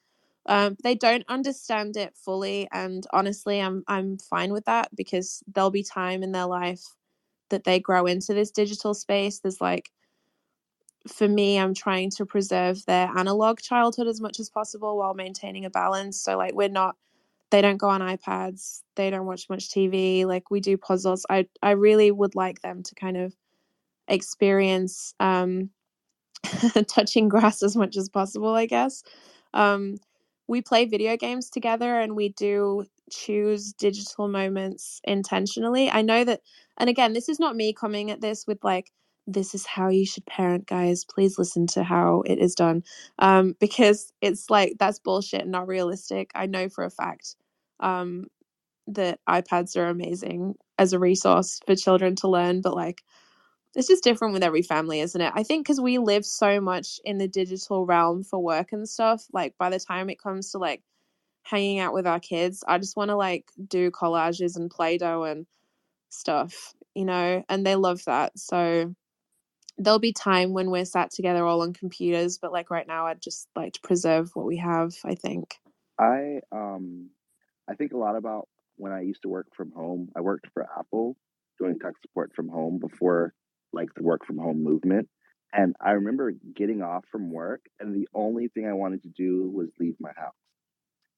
E: Um, they don't understand it fully, and honestly, I'm I'm fine with that because there'll be time in their life that they grow into this digital space. There's like for me, I'm trying to preserve their analog childhood as much as possible while maintaining a balance. So like we're not they don't go on iPads, they don't watch much TV, like we do puzzles. I I really would like them to kind of experience um touching grass as much as possible, I guess. Um we play video games together and we do choose digital moments intentionally. I know that and again, this is not me coming at this with like this is how you should parent guys. Please listen to how it is done. Um because it's like that's bullshit and not realistic. I know for a fact um that ipads are amazing as a resource for children to learn but like it's just different with every family isn't it? I think because we live so much in the digital realm for work and stuff like by the time it comes to like hanging out with our kids i just want to like do collages and play-doh and stuff you know? And they love that so there'll be time when we're sat together all on computers but like right now i'd just like to preserve what we have i think
C: I um I think a lot about when I used to work from home. I worked for Apple doing tech support from home before like the work from home movement. And I remember getting off from work and the only thing I wanted to do was leave my house.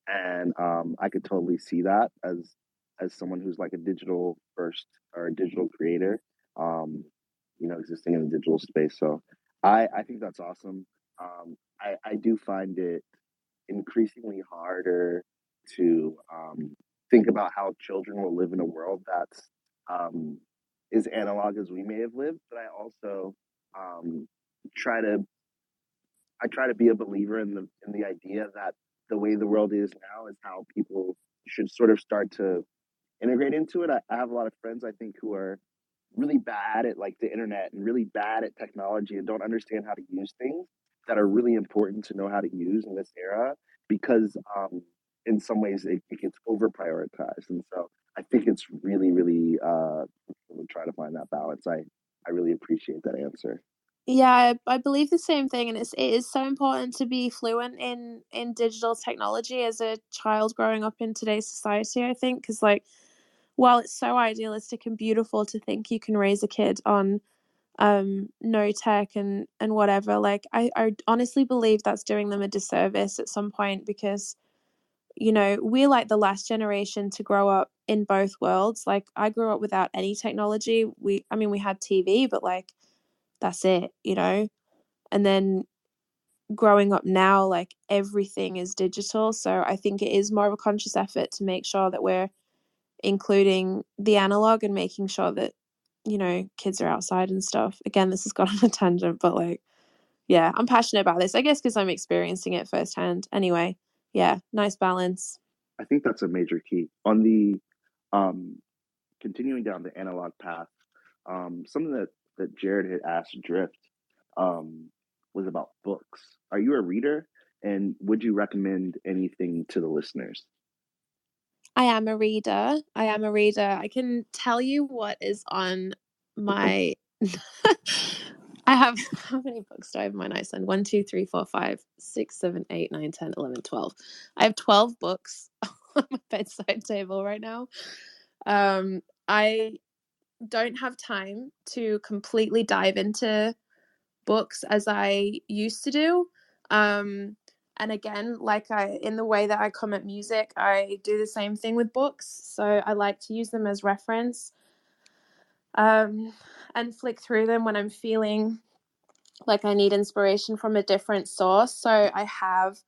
C: And um I could totally see that as as someone who's like a digital first or a digital creator, um, you know, existing in the digital space. So I I think that's awesome. Um I, I do find it increasingly harder to um, think about how children will live in a world that's um, is analog as we may have lived. But I also um, try to I try to be a believer in the in the idea that the way the world is now is how people should sort of start to integrate into it. I, I have a lot of friends I think who are really bad at like the internet and really bad at technology and don't understand how to use things that are really important to know how to use in this era because um, in some ways it, it gets over prioritized and so i think it's really really uh try to find that balance. I i really appreciate that answer.
E: Yeah I, I believe the same thing and it's it is so important to be fluent in in digital technology as a child growing up in today's society i think because like while it's so idealistic and beautiful to think you can raise a kid on um no tech and and whatever like I, I honestly believe that's doing them a disservice at some point because you know we're like the last generation to grow up in both worlds like i grew up without any technology we i mean we had tv but like that's it you know? And then growing up now like everything is digital so i think it is more of a conscious effort to make sure that we're including the analog and making sure that you know kids are outside and stuff. Again this has gone on a tangent but like yeah i'm passionate about this. I guess because i'm experiencing it firsthand. Anyway yeah nice balance.
C: I think that's a major key. On the um continuing down the analog path um something that that Jarrod had asked drift um was about books. Are you a reader? And would you recommend anything to the listeners
E: i am a reader i am a reader i can tell you what is on my I have how many books do I have in my nightstand? One, two, three, four, five, six, seven, eight, nine, ten, eleven, twelve. I have twelve books on my bedside table right now. Um, I don't have time to completely dive into books as I used to do. Um, and again, like I in the way that I comment music, I do the same thing with books. So I like to use them as reference um, and flick through them when I'm feeling like I need inspiration from a different source. So I have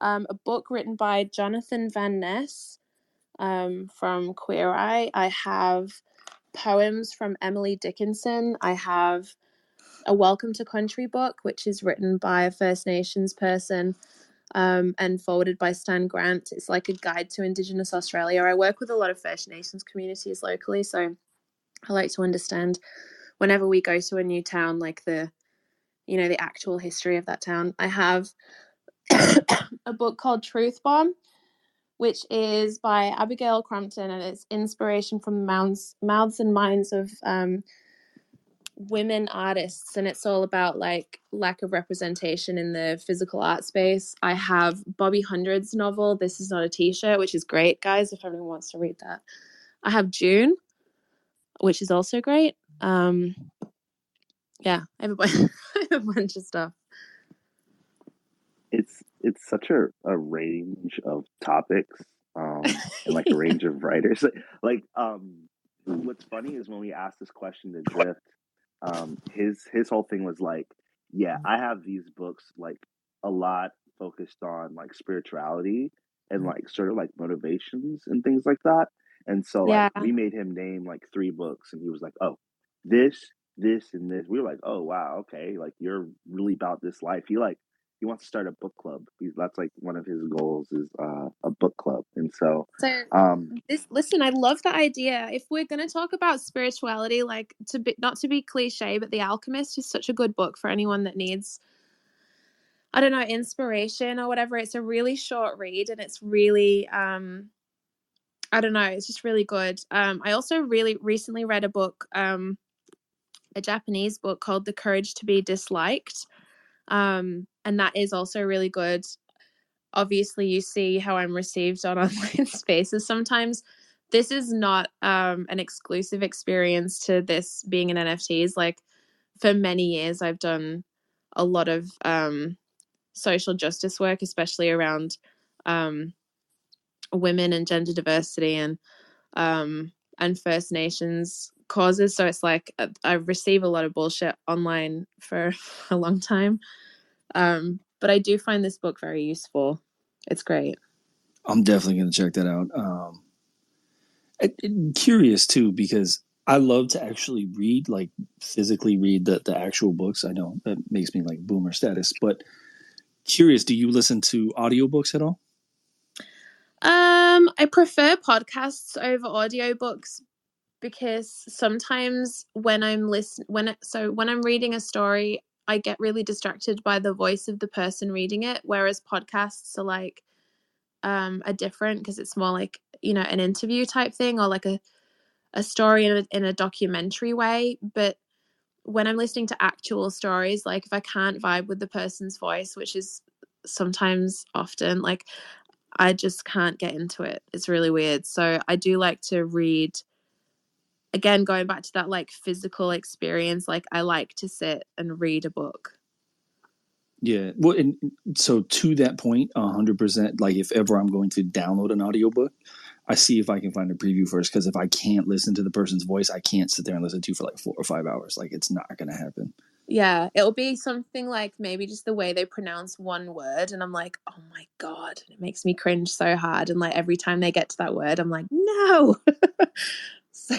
E: um, a book written by Jonathan Van Ness um, from Queer Eye. I have poems from Emily Dickinson. I have a Welcome to Country book, which is written by a First Nations person um, and forwarded by Stan Grant. It's like a guide to Indigenous Australia. I work with a lot of First Nations communities locally, so I like to understand whenever we go to a new town, like the you know the actual history of that town. I have a book called Truth Bomb, which is by Abigail Crampton, and it's inspiration from mouths, mouths and minds of um, women artists, and it's all about like lack of representation in the physical art space. I have Bobby Hundred's novel, This Is Not a T-shirt, which is great, guys. If anyone wants to read that, I have June, which is also great. Um, yeah, I have a bunch, I have a bunch of stuff.
C: It's it's such a, a range of topics um, and like a range of writers. Like um, what's funny is when we asked this question to Drift, um, his his whole thing was like, yeah, I have these books like a lot focused on like spirituality and like sort of like motivations and things like that. And so like
E: Yeah.
C: we made him name like three books and he was like, Oh, this, this, and this. We were like, Oh wow, okay, like you're really about this life. He like he wants to start a book club. He's that's like one of his goals is uh, a book club. And so
E: So
C: um
E: this listen i love the idea if we're going to talk about spirituality like to be not to be cliche but the alchemist is such a good book for anyone that needs i don't know inspiration or whatever it's a really short read and it's really um i don't know it's just really good um i also really recently read a book um a japanese book called the courage to be disliked um and that is also really good obviously you see how I'm received on online spaces sometimes. This is not um, an exclusive experience to this being an NFTs. Like for many years, I've done a lot of um, social justice work, especially around um, women and gender diversity and um, and First Nations causes. So it's like uh, I receive a lot of bullshit online for a long time. Um, but I do find this book very useful. It's great.
D: I'm definitely going to check that out. Um, I, I'm curious too because I love to actually read, like physically read the the actual books. I know that makes me like boomer status, but curious. Do you listen to audiobooks at all?
E: Um, I prefer podcasts over audiobooks because sometimes when I'm listen when it, so when I'm reading a story, I get really distracted by the voice of the person reading it, whereas podcasts are like um are different because it's more like, you know, an interview type thing or like a a story in a, in a documentary way, but when I'm listening to actual stories, like if I can't vibe with the person's voice, which is sometimes often, like I just can't get into it. It's really weird. So I do like to read again going back to that like physical experience like I like to sit and read a book.
D: Yeah. Well, and so to that point point, hundred percent. Like if ever I'm going to download an audiobook, I see if I can find a preview first. Because if I can't listen to the person's voice, I can't sit there and listen to for like four or five hours. Like it's not going to happen.
E: Yeah, it'll be something like maybe just the way they pronounce one word and I'm like, "Oh my god." It makes me cringe so hard and like every time they get to that word, I'm like, "No." so,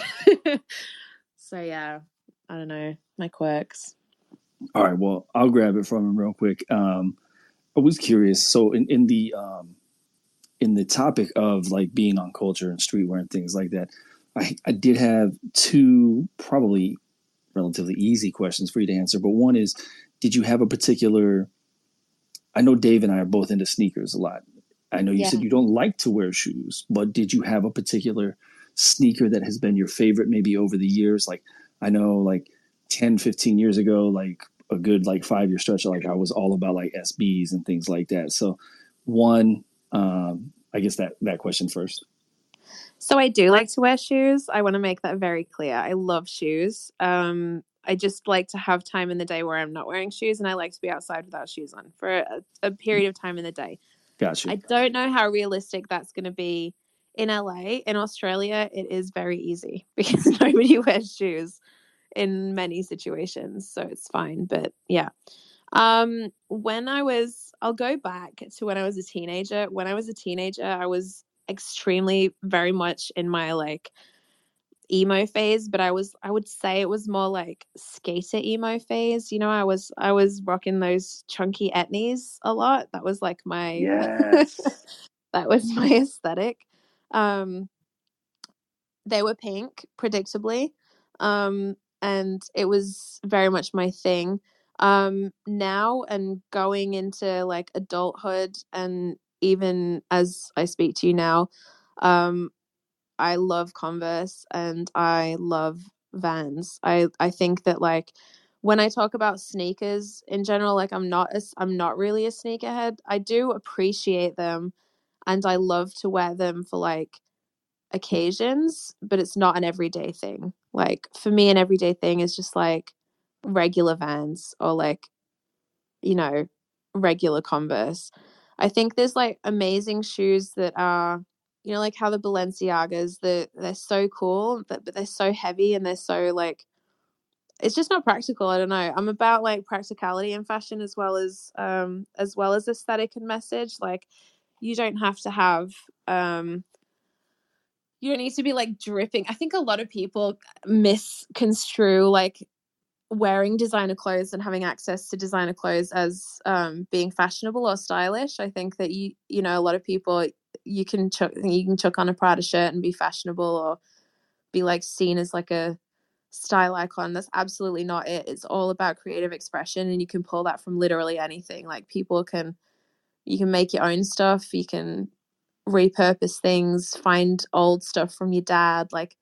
E: so yeah, I don't know, my quirks.
D: All right. Well, I'll grab it from him real quick. Um, I was curious. So in, in the um, in the topic of like being on culture and streetwear and things like that, I, I did have two probably relatively easy questions for you to answer. But one is, did you have a particular? I know Dave and I are both into sneakers a lot. I know you
E: Yeah.
D: said you don't like to wear shoes, but did you have a particular sneaker that has been your favorite maybe over the years? Like I know like 10, 15 years ago, like a good like five year stretch, like I was all about like SBs and things like that. So one, um, I guess that that question first.
E: So I do like to wear shoes. I want to make that very clear. I love shoes. Um, I just like to have time in the day where I'm not wearing shoes, and I like to be outside without shoes on for a, a period of time in the day.
D: Gotcha.
E: I don't know how realistic that's going to be in LA. In Australia, it is very easy because nobody wears shoes in many situations, so it's fine. But yeah, um, when I was, I'll go back to when I was a teenager. When I was a teenager, I was extremely, very much in my like emo phase, but I was I would say it was more like skater emo phase. You know, I was I was rocking those chunky etnies a lot. That was like my
C: Yes.
E: that was my aesthetic. Um, they were pink, predictably, um, and it was very much my thing. Um, now and going into like adulthood, and even as I speak to you now, um, I love Converse and I love Vans. I I think that like when I talk about sneakers in general, like I'm not as I'm not really a sneakerhead. I do appreciate them and I love to wear them for like occasions, but it's not an everyday thing. Like for me, an everyday thing is just like regular Vans or like, you know, regular Converse. I think there's like amazing shoes that are, you know, like how the Balenciagas, they're, they're so cool, but, but they're so heavy and they're so like, it's just not practical. I don't know. I'm about like practicality in fashion as well as um as well as aesthetic and message. Like you don't have to have um you don't need to be like dripping. I think a lot of people misconstrue like wearing designer clothes and having access to designer clothes as um, being fashionable or stylish. I think that you you know a lot of people you can chuck you can chuck on a Prada shirt and be fashionable or be like seen as like a style icon. That's absolutely not it. It's all about creative expression and you can pull that from literally anything. Like people can you can make your own stuff, you can repurpose things, find old stuff from your dad. Like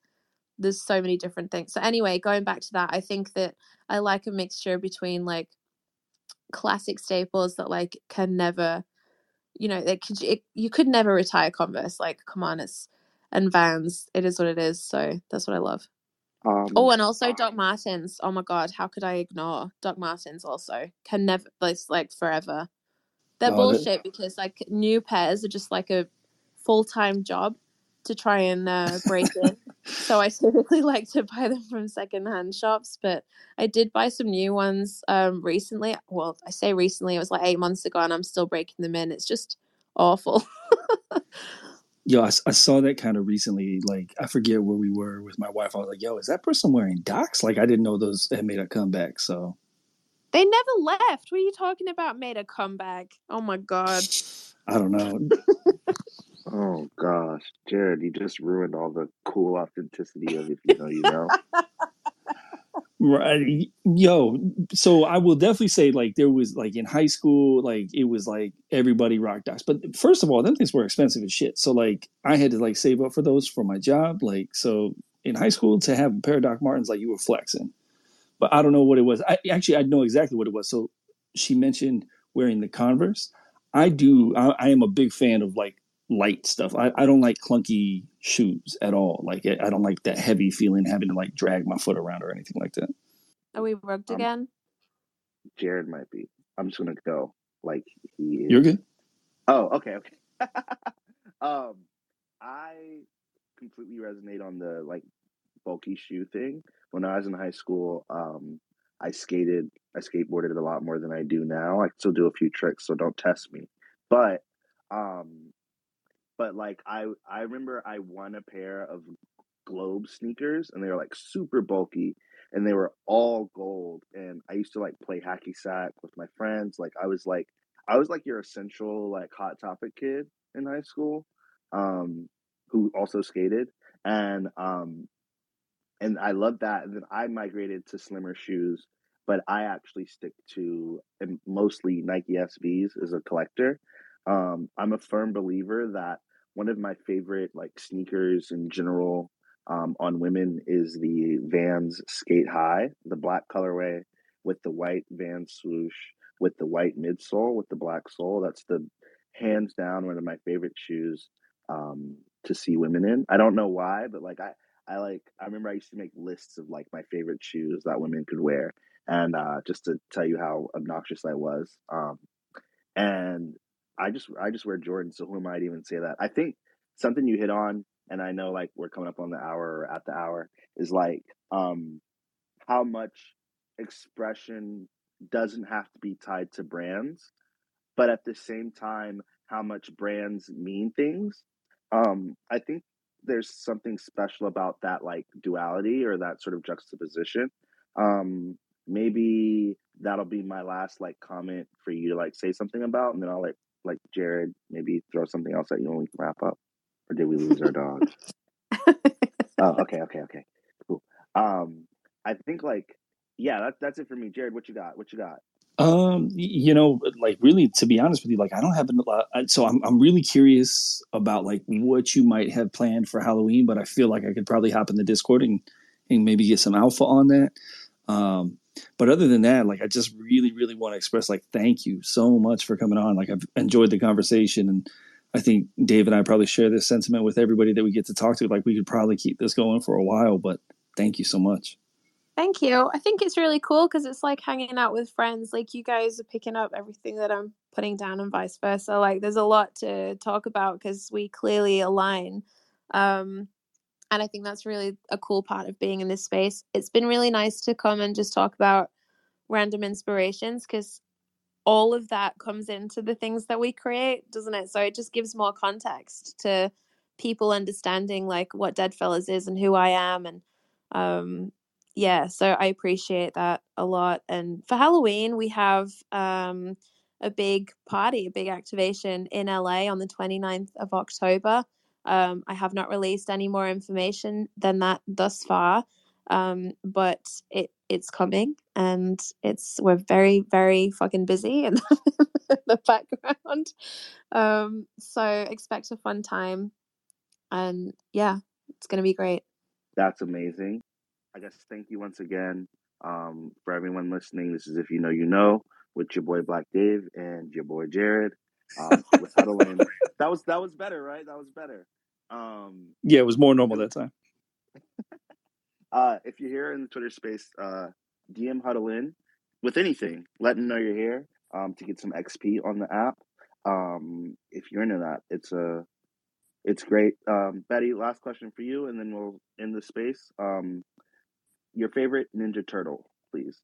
E: there's so many different things. So anyway, going back to that, I think that I like a mixture between like classic staples that like can never, you know, it could it, you could never retire Converse. Like come on, it's and Vans. It is what it is. So that's what I love.
C: Um,
E: Oh, and also Doc Martens. Oh my god, how could I ignore Doc Martens? Also, can never, it's like forever. They're
D: that-
E: bullshit because like new pairs are just like a full time job to try and uh, break in. So I typically like to buy them from secondhand shops, but I did buy some new ones um recently. Well, I say recently, it was like eight months ago, and I'm still breaking them in. It's just awful.
D: Yo, I saw that kind of recently. Like, I forget where we were with my wife. I was like, yo, is that person wearing docs? Like, I didn't know those had made a comeback. So,
E: They never left. What are you talking about? Made a comeback. Oh my god.
D: I don't know.
C: oh gosh, Jarrod, you just ruined all the cool authenticity of if you know you know.
D: Right. Yo, so I will definitely say like there was like in high school, like it was like everybody rocked docs. But first of all, them things were expensive as shit. So like I had to like save up for those for my job. Like so in high school to have a pair of Doc Martens, like you were flexing. But I don't know what it was. I actually I know exactly what it was. So she mentioned wearing the Converse. I do I, I am a big fan of like light stuff. I, I don't like clunky shoes at all. Like I I don't like that heavy feeling having to like drag my foot around or anything like that.
E: Are we rugged
C: Um,
E: again?
C: Jarrod might be. I'm just gonna go like he is.
D: You're good.
C: Oh, okay, okay. um, I completely resonate on the like bulky shoe thing. When I was in high school, um, I skated, I skateboarded a lot more than I do now. I still do a few tricks, so don't test me. But, um, but like I, I remember I won a pair of Globe sneakers, and they were like super bulky, and they were all gold. And I used to like play hacky sack with my friends. Like I was like, I was like your essential like hot topic kid in high school, um, who also skated, and um, and I love that. And then I migrated to slimmer shoes, but I actually stick to mostly Nike SBs as a collector. Um, I'm a firm believer that one of my favorite like sneakers in general um, on women is the Vans Skate High, the black colorway with the white Vans swoosh with the white midsole with the black sole. That's the hands down one of my favorite shoes um, to see women in. I don't know why, but like I, I like I remember I used to make lists of like my favorite shoes that women could wear, and uh, just to tell you how obnoxious I was. Um, and I just I just wear Jordan, so who am I to even say that? I think something you hit on, and I know like we're coming up on the hour or at the hour, is like um, how much expression doesn't have to be tied to brands, but at the same time, how much brands mean things. Um, I think there's something special about that like duality or that sort of juxtaposition. Um, maybe that'll be my last like comment for you to like say something about, and then I'll let like Jarrod maybe throw something else at you and we can wrap up. Or did we lose our dog? oh, okay, okay, okay, cool. Um, I think like yeah, that's that's it for me. Jarrod, what you got? What you got?
D: Um, you know, like really, to be honest with you, like I don't have a lot. So I'm I'm really curious about like what you might have planned for Halloween, but I feel like I could probably hop in the Discord and and maybe get some alpha on that. Um, but other than that, like I just really, really want to express like thank you so much for coming on. Like I've enjoyed the conversation, and I think Dave and I probably share this sentiment with everybody that we get to talk to. Like we could probably keep this going for a while, but thank you so much.
E: Thank you. I think it's really cool because it's like hanging out with friends. Like you guys are picking up everything that I'm putting down and vice versa. Like there's a lot to talk about because we clearly align. Um, and I think that's really a cool part of being in this space. It's been really nice to come and just talk about random inspirations because all of that comes into the things that we create, doesn't it? So it just gives more context to people understanding like what Deadfellaz is and who I am and um yeah, so I appreciate that a lot. And for Halloween, we have um a big party, a big activation in LA on the 29th of October. Um, I have not released any more information than that thus far, um, but it it's coming, and it's we're very very fucking busy in the background. Um, so expect a fun time, and yeah, it's gonna be great.
C: That's amazing. I guess thank you once again um, for everyone listening. This is If You Know, You Know with your boy Black Dave and your boy Jarrod. Um, with HUDDLN. That was that was better, right? That was better. Um,
D: Yeah, it was more normal that time.
C: uh, if you're here in the Twitter space, uh, DM HUDDLN with anything. Let them know you're here um, to get some XP on the app. Um, if you're into that, it's a it's great. Um, Betty, last question for you, and then we'll end the space. Um, your favorite Ninja Turtle, please.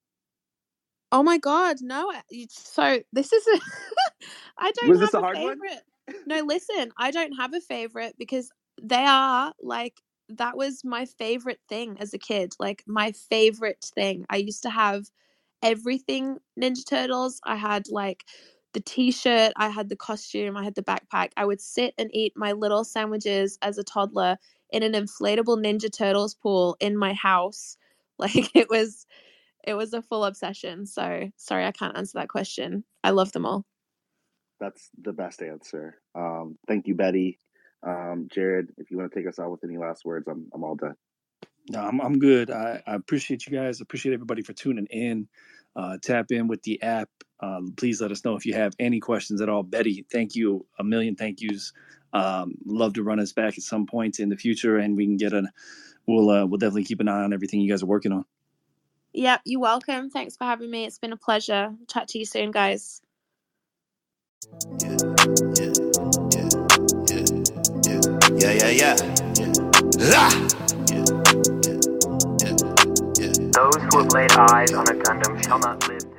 E: Oh my god, no! Eh, you- So this is a. I don't
C: Was
E: have
C: this a
E: a
C: hard one?
E: favorite. No, listen, I don't have a favorite because they are like that was my favorite thing as a kid. Like my favorite thing. I used to have everything Ninja Turtles. I had like the t-shirt, I had the costume, I had the backpack. I would sit and eat my little sandwiches as a toddler in an inflatable Ninja Turtles pool in my house. Like it was it was a full obsession. So sorry I can't answer that question. I love them all.
C: That's the best answer. Um, thank you, Betty. Um, Jarrod, if you want to take us out with any last words, I'm I'm all done.
D: No, I'm I'm good. I, I appreciate you guys. Appreciate everybody for tuning in. Uh, tap in with the app. Um, please let us know if you have any questions at all. Betty, thank you. A million thank yous. Um, love to run us back at some point in the future, and we can get a. We'll uh, we'll definitely keep an eye on everything you guys are working on.
E: Yep, you're welcome. Thanks for having me. It's been a pleasure. Chat to you soon, guys.
A: Yeah, yeah, yeah, yeah, yeah, yeah, yeah, yeah. Ah! Yeah, yeah, yeah, yeah.
B: Those who have laid eyes on a Gundam shall not live. to